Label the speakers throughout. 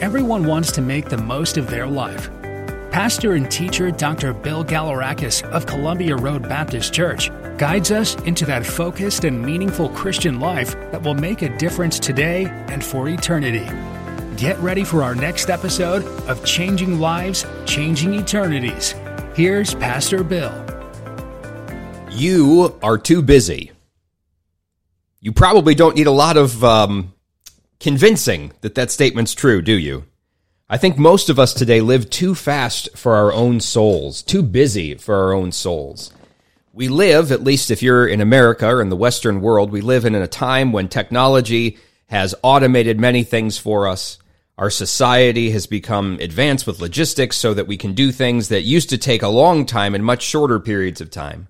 Speaker 1: everyone wants to make the most of their life. Pastor and teacher Dr. Bill Galarakis of Columbia Road Baptist Church guides us into that focused and meaningful Christian life that will make a difference today and for eternity. Get ready for our next episode of Changing Lives, Changing Eternities. Here's Pastor Bill.
Speaker 2: You are too busy. You probably don't need a lot of um, convincing that that statement's true, do you? I think most of us today live too fast for our own souls, too busy for our own souls. We live, at least if you're in America or in the Western world, we live in a time when technology has automated many things for us. Our society has become advanced with logistics so that we can do things that used to take a long time in much shorter periods of time.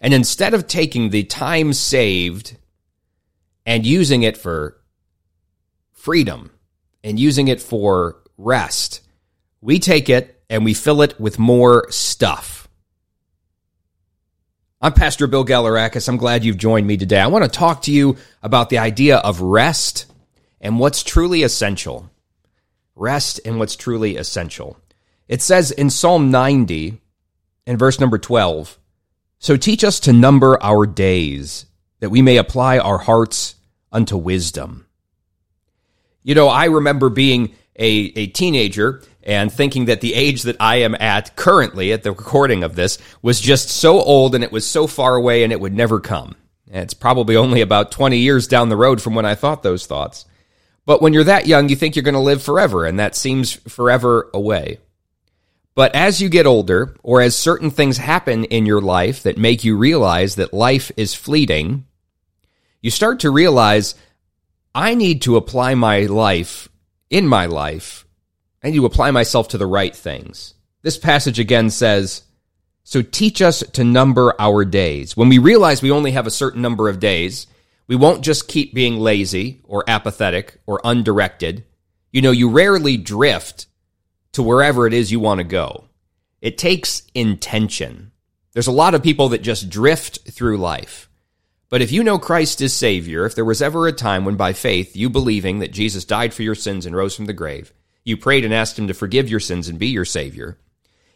Speaker 2: And instead of taking the time saved and using it for freedom and using it for rest, we take it and we fill it with more stuff. I'm Pastor Bill Galarakis. I'm glad you've joined me today. I want to talk to you about the idea of rest and what's truly essential. Rest and what's truly essential. It says in Psalm 90 and verse number 12 So teach us to number our days, that we may apply our hearts unto wisdom. You know, I remember being a, a teenager and thinking that the age that I am at currently at the recording of this was just so old and it was so far away and it would never come. And it's probably only about 20 years down the road from when I thought those thoughts. But when you're that young, you think you're going to live forever, and that seems forever away. But as you get older, or as certain things happen in your life that make you realize that life is fleeting, you start to realize I need to apply my life in my life. I need to apply myself to the right things. This passage again says, So teach us to number our days. When we realize we only have a certain number of days, we won't just keep being lazy or apathetic or undirected. You know, you rarely drift to wherever it is you want to go. It takes intention. There's a lot of people that just drift through life. But if you know Christ is Savior, if there was ever a time when by faith, you believing that Jesus died for your sins and rose from the grave, you prayed and asked Him to forgive your sins and be your Savior,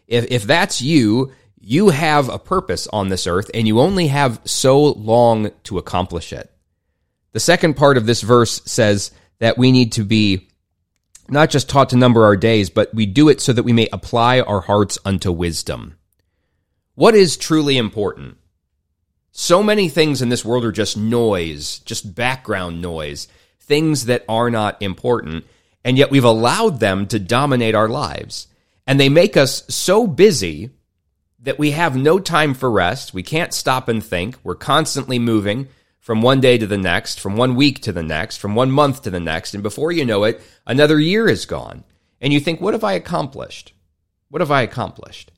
Speaker 2: if, if that's you, you have a purpose on this earth and you only have so long to accomplish it. The second part of this verse says that we need to be not just taught to number our days, but we do it so that we may apply our hearts unto wisdom. What is truly important? So many things in this world are just noise, just background noise, things that are not important, and yet we've allowed them to dominate our lives. And they make us so busy that we have no time for rest. We can't stop and think. We're constantly moving from one day to the next, from one week to the next, from one month to the next. And before you know it, another year is gone. And you think, what have I accomplished? What have I accomplished?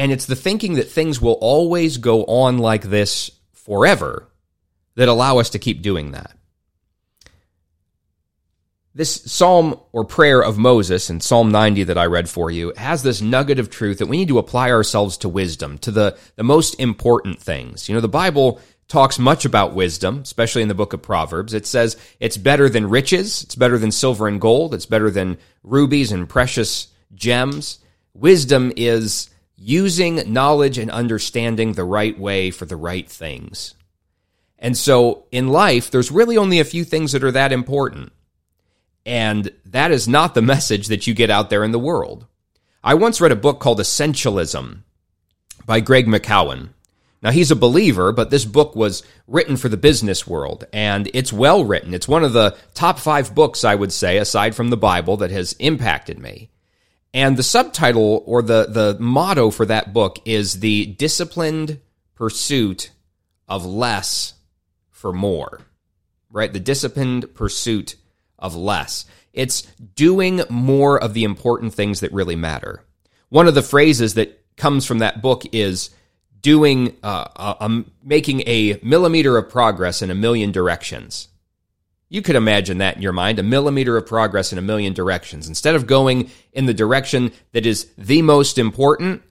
Speaker 2: And it's the thinking that things will always go on like this forever that allow us to keep doing that. This psalm or prayer of Moses in Psalm 90 that I read for you has this nugget of truth that we need to apply ourselves to wisdom, to the, the most important things. You know, the Bible talks much about wisdom, especially in the book of Proverbs. It says it's better than riches, it's better than silver and gold, it's better than rubies and precious gems. Wisdom is using knowledge and understanding the right way for the right things. And so in life, there's really only a few things that are that important. And that is not the message that you get out there in the world. I once read a book called Essentialism by Greg McKeown. Now, he's a believer, but this book was written for the business world, and it's well written. It's one of the top five books, I would say, aside from the Bible, that has impacted me. And the subtitle or the, the motto for that book is The Disciplined Pursuit of Less for More, right? The Disciplined Pursuit of Less. It's doing more of the important things that really matter. One of the phrases that comes from that book is doing, uh, making a millimeter of progress in a million directions. You could imagine that in your mind, a millimeter of progress in a million directions. Instead of going in the direction that is the most important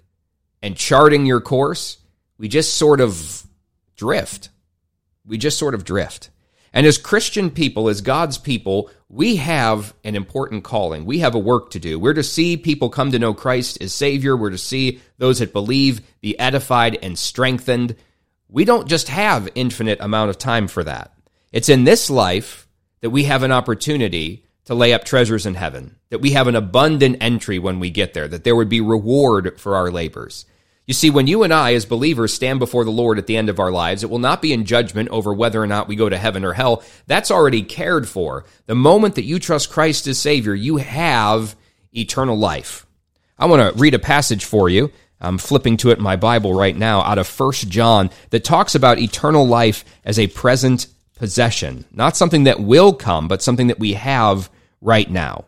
Speaker 2: and charting your course, we just sort of drift. We just sort of drift. And as Christian people, as God's people, we have an important calling. We have a work to do. We're to see people come to know Christ as Savior. We're to see those that believe be edified and strengthened. We don't just have infinite amount of time for that. It's in this life that we have an opportunity to lay up treasures in heaven, that we have an abundant entry when we get there, that there would be reward for our labors. You see, when you and I, as believers, stand before the Lord at the end of our lives, it will not be in judgment over whether or not we go to heaven or hell. That's already cared for. The moment that you trust Christ as Savior, you have eternal life. I want to read a passage for you. I'm flipping to it in my Bible right now out of First John that talks about eternal life as a present possession, not something that will come, but something that we have right now.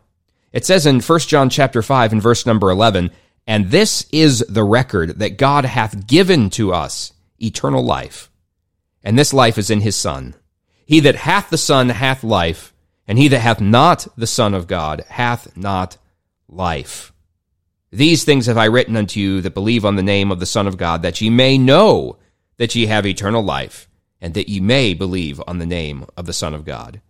Speaker 2: It says in 1 John chapter 5 and verse number 11, and this is the record that God hath given to us eternal life. And this life is in his Son. He that hath the Son hath life, and he that hath not the Son of God hath not life. These things have I written unto you that believe on the name of the Son of God, that ye may know that ye have eternal life and that ye may believe on the name of the Son of God.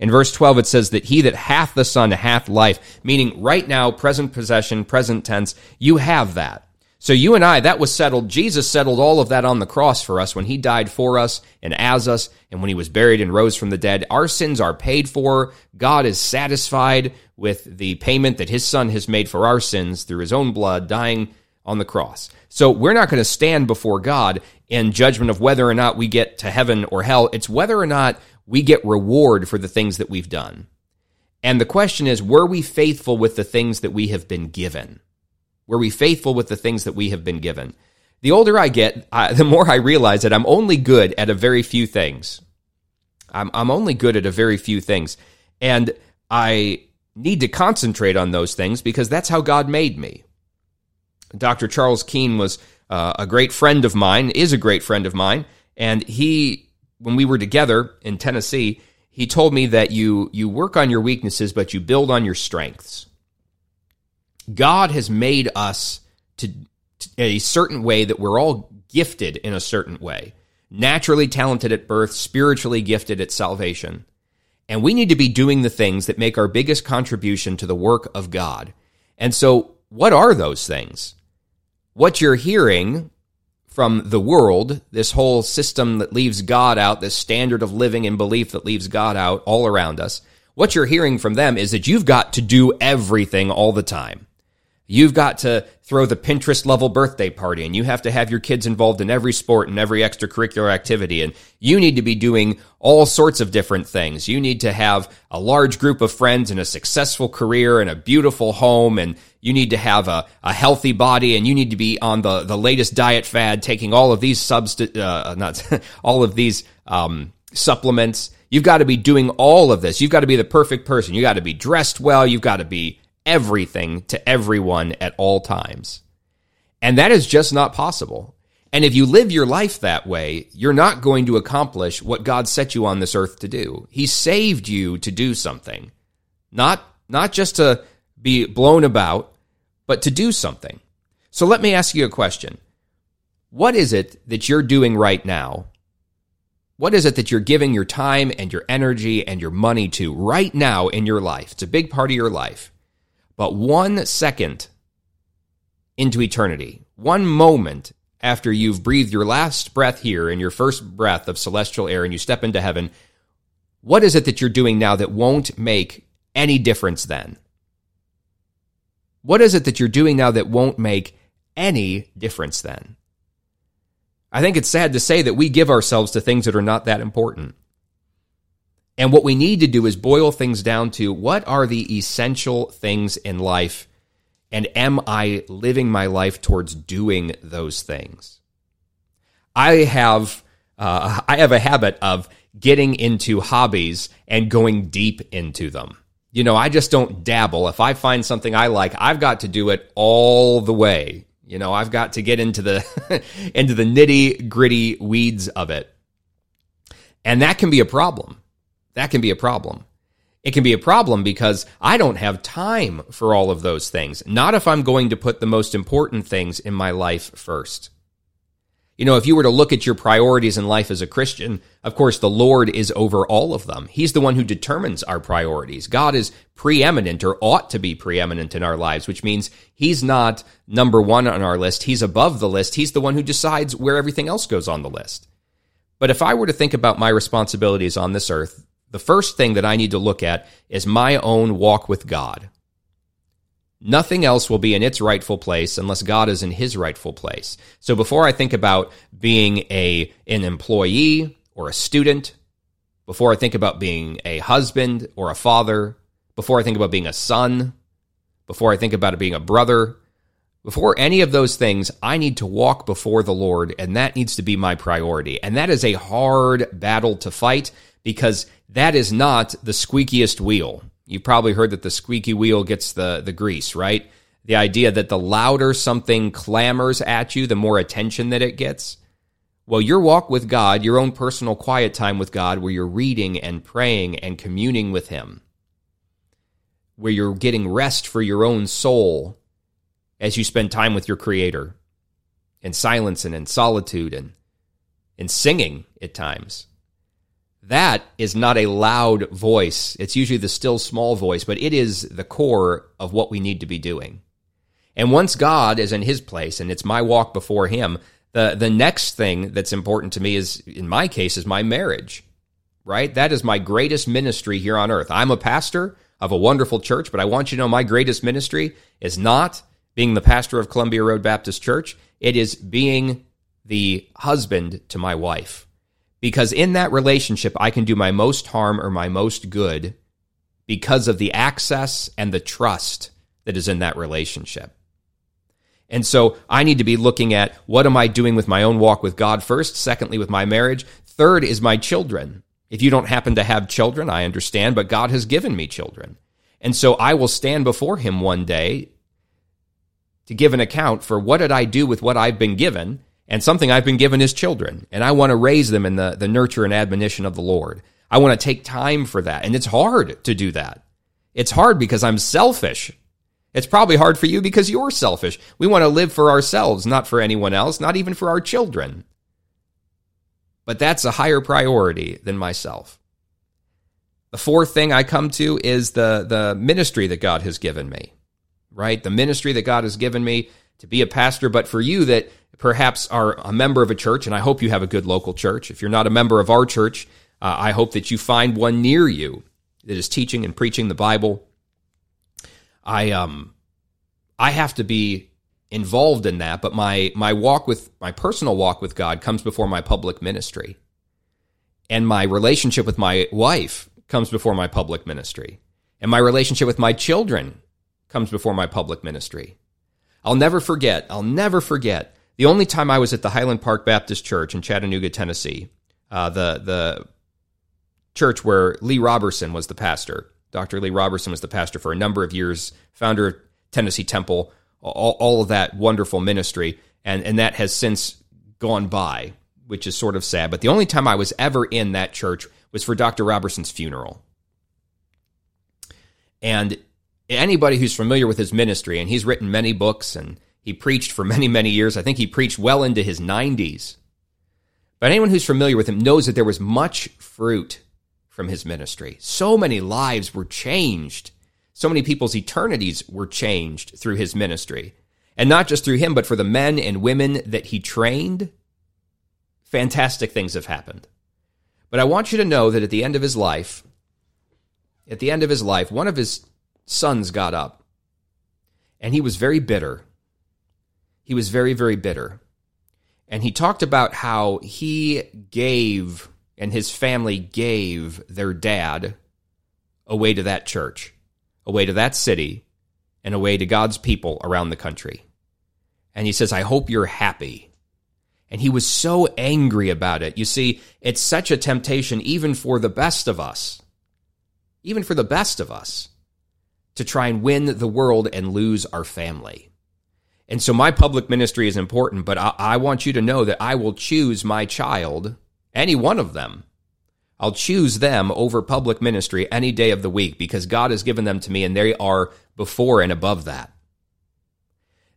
Speaker 2: In verse 12, it says that he that hath the Son hath life, meaning right now, present possession, present tense, you have that. So you and I, that was settled. Jesus settled all of that on the cross for us when he died for us and as us, and when he was buried and rose from the dead. Our sins are paid for. God is satisfied with the payment that his Son has made for our sins through his own blood, dying on the cross. So we're not going to stand before God in judgment of whether or not we get to heaven or hell. It's whether or not we get reward for the things that we've done. And the question is, were we faithful with the things that we have been given? Were we faithful with the things that we have been given? The older I get, I, the more I realize that I'm only good at a very few things. I'm, I'm only good at a very few things. And I need to concentrate on those things because that's how God made me. Dr. Charles Keene was uh, a great friend of mine, is a great friend of mine. And he, when we were together in Tennessee, he told me that you, you work on your weaknesses, but you build on your strengths. God has made us to, to a certain way that we're all gifted in a certain way, naturally talented at birth, spiritually gifted at salvation. And we need to be doing the things that make our biggest contribution to the work of God. And so, what are those things? what you're hearing from the world, this whole system that leaves God out, this standard of living and belief that leaves God out all around us, what you're hearing from them is that you've got to do everything all the time. You've got to throw the Pinterest level birthday party and you have to have your kids involved in every sport and every extracurricular activity. And you need to be doing all sorts of different things. You need to have a large group of friends and a successful career and a beautiful home. And you need to have a, a healthy body and you need to be on the, the latest diet fad, taking all of these subst, uh, not all of these, um, supplements. You've got to be doing all of this. You've got to be the perfect person. You got to be dressed well. You've got to be everything to everyone at all times. And that is just not possible. And if you live your life that way, you're not going to accomplish what God set you on this earth to do. He saved you to do something, not, not just to be blown about, but to do something. So let me ask you a question. What is it that you're doing right now? What is it that you're giving your time and your energy and your money to right now in your life? It's a big part of your life. But one second into eternity, one moment after you've breathed your last breath here and your first breath of celestial air and you step into heaven, what is it that you're doing now that won't make any difference then? What is it that you're doing now that won't make any difference then? I think it's sad to say that we give ourselves to things that are not that important. And what we need to do is boil things down to what are the essential things in life? And am I living my life towards doing those things? I have, uh, I have a habit of getting into hobbies and going deep into them. You know, I just don't dabble. If I find something I like, I've got to do it all the way. You know, I've got to get into the into the nitty gritty weeds of it. And that can be a problem that can be a problem. It can be a problem because I don't have time for all of those things. Not if I'm going to put the most important things in my life first. You know, if you were to look at your priorities in life as a Christian, of course, the Lord is over all of them. He's the one who determines our priorities. God is preeminent or ought to be preeminent in our lives, which means He's not number one on our list. He's above the list. He's the one who decides where everything else goes on the list. But if I were to think about my responsibilities on this earth, the first thing that I need to look at is my own walk with God. Nothing else will be in its rightful place unless God is in his rightful place. So before I think about being a an employee or a student, before I think about being a husband or a father, before I think about being a son, before I think about it being a brother, before any of those things, I need to walk before the Lord, and that needs to be my priority. And that is a hard battle to fight because that is not the squeakiest wheel. You have probably heard that the squeaky wheel gets the, the grease, right? The idea that the louder something clamors at you, the more attention that it gets. Well, your walk with God, your own personal quiet time with God, where you're reading and praying and communing with Him, where you're getting rest for your own soul as you spend time with your Creator in silence and in solitude and in singing at times that is not a loud voice. It's usually the still small voice, but it is the core of what we need to be doing. And once God is in his place and it's my walk before him, the, the next thing that's important to me is, in my case, is my marriage, right? That is my greatest ministry here on earth. I'm a pastor of a wonderful church, but I want you to know my greatest ministry is not being the pastor of Columbia Road Baptist Church. It is being the husband to my wife. Because in that relationship, I can do my most harm or my most good because of the access and the trust that is in that relationship. And so I need to be looking at what am I doing with my own walk with God first, secondly, with my marriage, third is my children. If you don't happen to have children, I understand, but God has given me children. And so I will stand before Him one day to give an account for what did I do with what I've been given and something I've been given is children, and I want to raise them in the, the nurture and admonition of the Lord. I want to take time for that. And it's hard to do that. It's hard because I'm selfish. It's probably hard for you because you're selfish. We want to live for ourselves, not for anyone else, not even for our children. But that's a higher priority than myself. The fourth thing I come to is the, the ministry that God has given me, right? The ministry that God has given me to be a pastor, but for you that perhaps are a member of a church, and I hope you have a good local church. If you're not a member of our church, uh, I hope that you find one near you that is teaching and preaching the Bible. I um, I have to be involved in that, but my my walk with my personal walk with God comes before my public ministry, and my relationship with my wife comes before my public ministry, and my relationship with my children comes before my public ministry. I'll never forget. I'll never forget the only time I was at the Highland Park Baptist Church in Chattanooga, Tennessee, uh, the the church where Lee Roberson was the pastor. Dr. Lee Roberson was the pastor for a number of years, founder of Tennessee Temple, all, all of that wonderful ministry, and and that has since gone by, which is sort of sad. But the only time I was ever in that church was for Dr. Roberson's funeral. And anybody who's familiar with his ministry, and he's written many books and he preached for many, many years. I think he preached well into his 90s. But anyone who's familiar with him knows that there was much fruit from his ministry. So many lives were changed. So many people's eternities were changed through his ministry. And not just through him, but for the men and women that he trained. Fantastic things have happened. But I want you to know that at the end of his life, at the end of his life, one of his sons got up and he was very bitter he was very, very bitter. And he talked about how he gave and his family gave their dad away to that church, away to that city, and away to God's people around the country. And he says, I hope you're happy. And he was so angry about it. You see, it's such a temptation, even for the best of us, even for the best of us, to try and win the world and lose our family. And so my public ministry is important, but I, I want you to know that I will choose my child, any one of them. I'll choose them over public ministry any day of the week because God has given them to me and they are before and above that.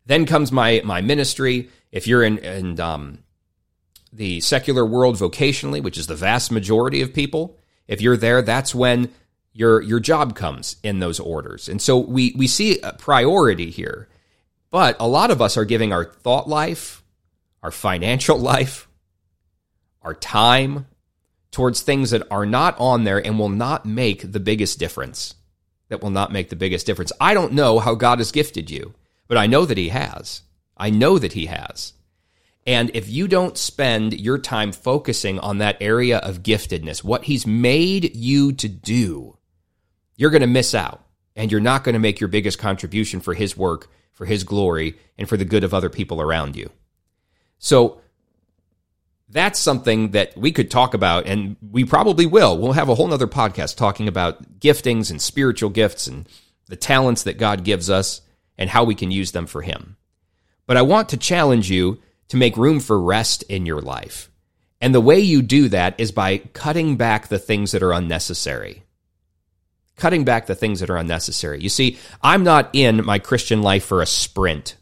Speaker 2: Then comes my, my ministry. If you're in, in um, the secular world vocationally, which is the vast majority of people, if you're there, that's when your your job comes in those orders. And so we we see a priority here. But a lot of us are giving our thought life, our financial life, our time towards things that are not on there and will not make the biggest difference. That will not make the biggest difference. I don't know how God has gifted you, but I know that He has. I know that He has. And if you don't spend your time focusing on that area of giftedness, what He's made you to do, you're going to miss out and you're not going to make your biggest contribution for His work for His glory and for the good of other people around you. So that's something that we could talk about, and we probably will. We'll have a whole other podcast talking about giftings and spiritual gifts and the talents that God gives us and how we can use them for Him. But I want to challenge you to make room for rest in your life. And the way you do that is by cutting back the things that are unnecessary cutting back the things that are unnecessary. You see, I'm not in my Christian life for a sprint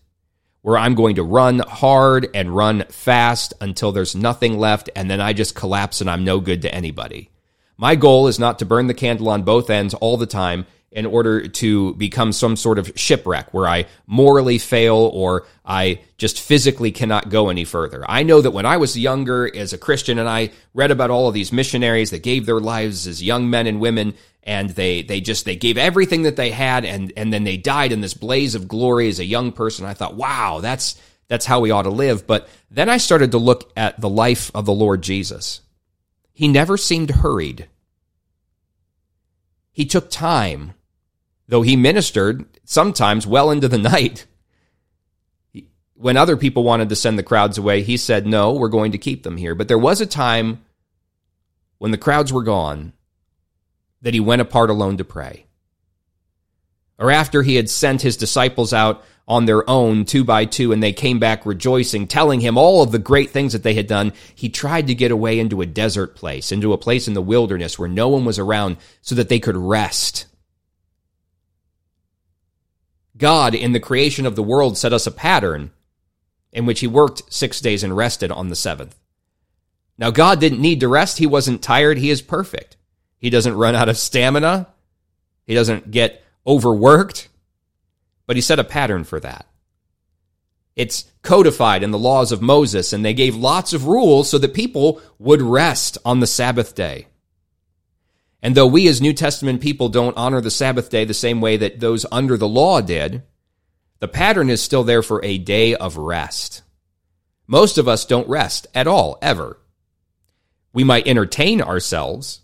Speaker 2: where I'm going to run hard and run fast until there's nothing left and then I just collapse and I'm no good to anybody. My goal is not to burn the candle on both ends all the time in order to become some sort of shipwreck where I morally fail or I just physically cannot go any further. I know that when I was younger as a Christian and I read about all of these missionaries that gave their lives as young men and women and they they just they gave everything that they had and and then they died in this blaze of glory as a young person i thought wow that's that's how we ought to live but then i started to look at the life of the lord jesus he never seemed hurried he took time though he ministered sometimes well into the night when other people wanted to send the crowds away he said no we're going to keep them here but there was a time when the crowds were gone that he went apart alone to pray. Or after he had sent his disciples out on their own, two by two, and they came back rejoicing, telling him all of the great things that they had done, he tried to get away into a desert place, into a place in the wilderness where no one was around so that they could rest. God, in the creation of the world, set us a pattern in which he worked six days and rested on the seventh. Now, God didn't need to rest. He wasn't tired. He is perfect. He doesn't run out of stamina. He doesn't get overworked. But he set a pattern for that. It's codified in the laws of Moses, and they gave lots of rules so that people would rest on the Sabbath day. And though we as New Testament people don't honor the Sabbath day the same way that those under the law did, the pattern is still there for a day of rest. Most of us don't rest at all, ever. We might entertain ourselves,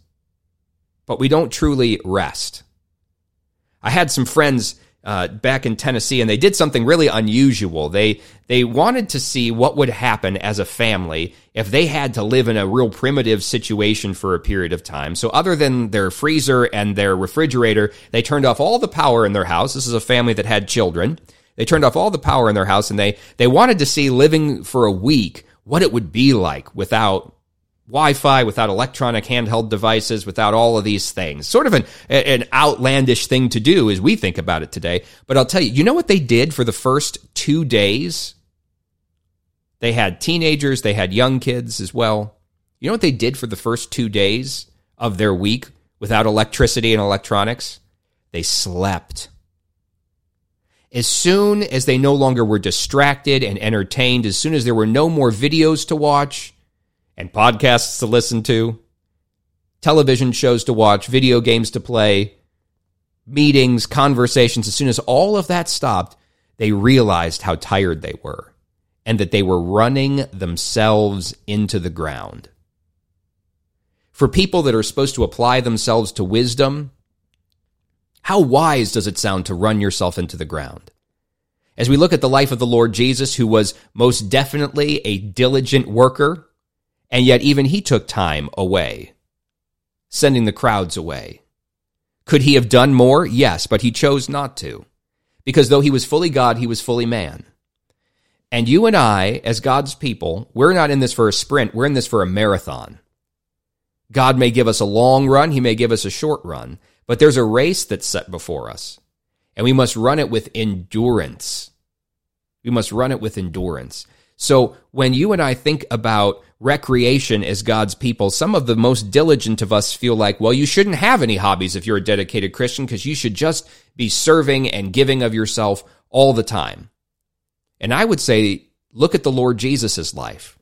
Speaker 2: but we don't truly rest. I had some friends uh, back in Tennessee, and they did something really unusual. They they wanted to see what would happen as a family if they had to live in a real primitive situation for a period of time. So, other than their freezer and their refrigerator, they turned off all the power in their house. This is a family that had children. They turned off all the power in their house, and they they wanted to see living for a week what it would be like without Wi Fi, without electronic handheld devices, without all of these things. Sort of an, an outlandish thing to do as we think about it today. But I'll tell you, you know what they did for the first two days? They had teenagers, they had young kids as well. You know what they did for the first two days of their week without electricity and electronics? They slept. As soon as they no longer were distracted and entertained, as soon as there were no more videos to watch, and podcasts to listen to, television shows to watch, video games to play, meetings, conversations. As soon as all of that stopped, they realized how tired they were and that they were running themselves into the ground. For people that are supposed to apply themselves to wisdom, how wise does it sound to run yourself into the ground? As we look at the life of the Lord Jesus, who was most definitely a diligent worker, and yet even he took time away, sending the crowds away. Could he have done more? Yes, but he chose not to, because though he was fully God, he was fully man. And you and I, as God's people, we're not in this for a sprint, we're in this for a marathon. God may give us a long run, he may give us a short run, but there's a race that's set before us, and we must run it with endurance. We must run it with endurance. So when you and I think about recreation as God's people, some of the most diligent of us feel like, well, you shouldn't have any hobbies if you're a dedicated Christian because you should just be serving and giving of yourself all the time. And I would say, look at the Lord Jesus' life.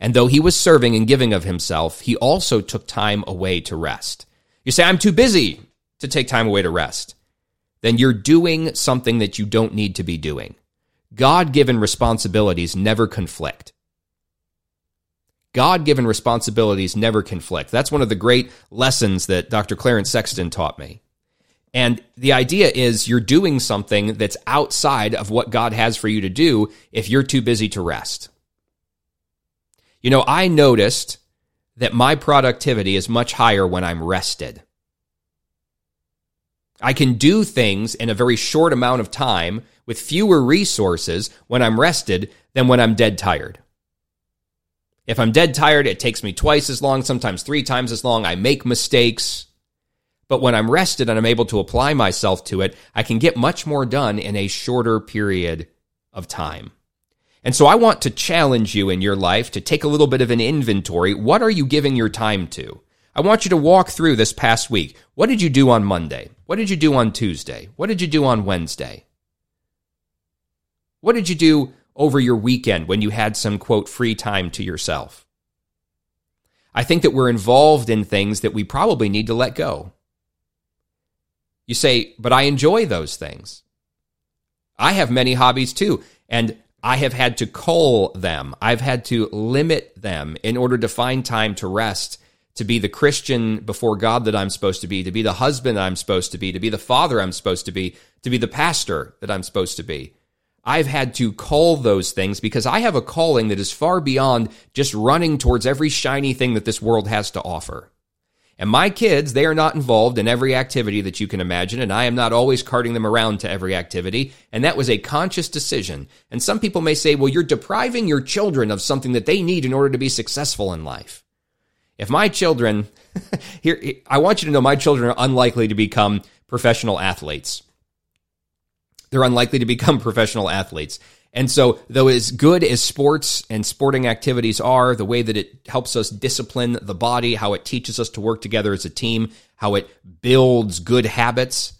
Speaker 2: And though he was serving and giving of himself, he also took time away to rest. You say, I'm too busy to take time away to rest. Then you're doing something that you don't need to be doing. God given responsibilities never conflict. God given responsibilities never conflict. That's one of the great lessons that Dr. Clarence Sexton taught me. And the idea is you're doing something that's outside of what God has for you to do if you're too busy to rest. You know, I noticed that my productivity is much higher when I'm rested. I can do things in a very short amount of time with fewer resources when I'm rested than when I'm dead tired. If I'm dead tired, it takes me twice as long, sometimes three times as long. I make mistakes. But when I'm rested and I'm able to apply myself to it, I can get much more done in a shorter period of time. And so I want to challenge you in your life to take a little bit of an inventory. What are you giving your time to? I want you to walk through this past week. What did you do on Monday? What did you do on Tuesday? What did you do on Wednesday? What did you do over your weekend when you had some quote free time to yourself. I think that we're involved in things that we probably need to let go. You say, but I enjoy those things. I have many hobbies too, and I have had to cull them. I've had to limit them in order to find time to rest, to be the Christian before God that I'm supposed to be, to be the husband I'm supposed to be, to be the father I'm supposed to be, to be the pastor that I'm supposed to be. I've had to call those things because I have a calling that is far beyond just running towards every shiny thing that this world has to offer. And my kids, they are not involved in every activity that you can imagine, and I am not always carting them around to every activity. And that was a conscious decision. And some people may say, well, you're depriving your children of something that they need in order to be successful in life. If my children, here, I want you to know my children are unlikely to become professional athletes they're unlikely to become professional athletes. And so, though as good as sports and sporting activities are, the way that it helps us discipline the body, how it teaches us to work together as a team, how it builds good habits,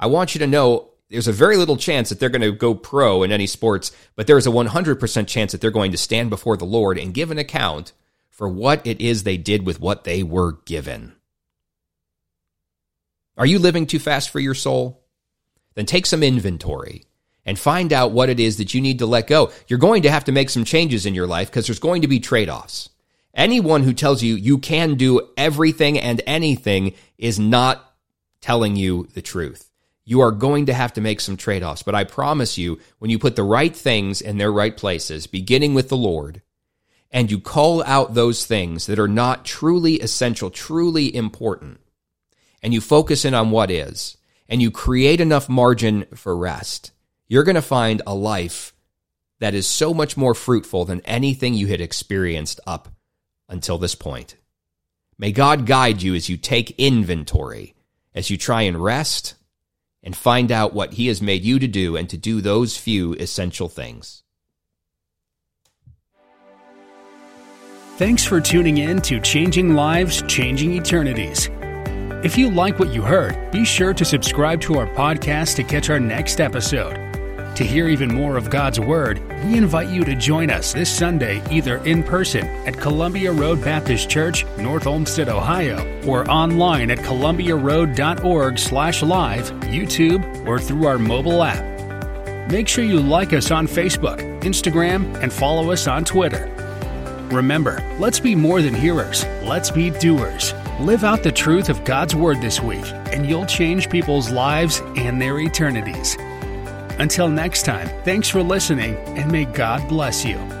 Speaker 2: I want you to know there's a very little chance that they're going to go pro in any sports, but there is a 100% chance that they're going to stand before the Lord and give an account for what it is they did with what they were given. Are you living too fast for your soul? then take some inventory and find out what it is that you need to let go. You're going to have to make some changes in your life because there's going to be trade offs. Anyone who tells you you can do everything and anything is not telling you the truth. You are going to have to make some trade offs. But I promise you, when you put the right things in their right places, beginning with the Lord, and you call out those things that are not truly essential, truly important, and you focus in on what is, and you create enough margin for rest, you're going to find a life that is so much more fruitful than anything you had experienced up until this point. May God guide you as you take inventory, as you try and rest and find out what He has made you to do and to do those few essential things.
Speaker 1: Thanks for tuning in to Changing Lives, Changing Eternities. If you like what you heard, be sure to subscribe to our podcast to catch our next episode. To hear even more of God's Word, we invite you to join us this Sunday either in person at Columbia Road Baptist Church, North Olmsted, Ohio, or online at columbiaroad.org slash live, YouTube, or through our mobile app. Make sure you like us on Facebook, Instagram, and follow us on Twitter. Remember, let's be more than hearers, let's be doers. Live out the truth of God's Word this week, and you'll change people's lives and their eternities. Until next time, thanks for listening, and may God bless you.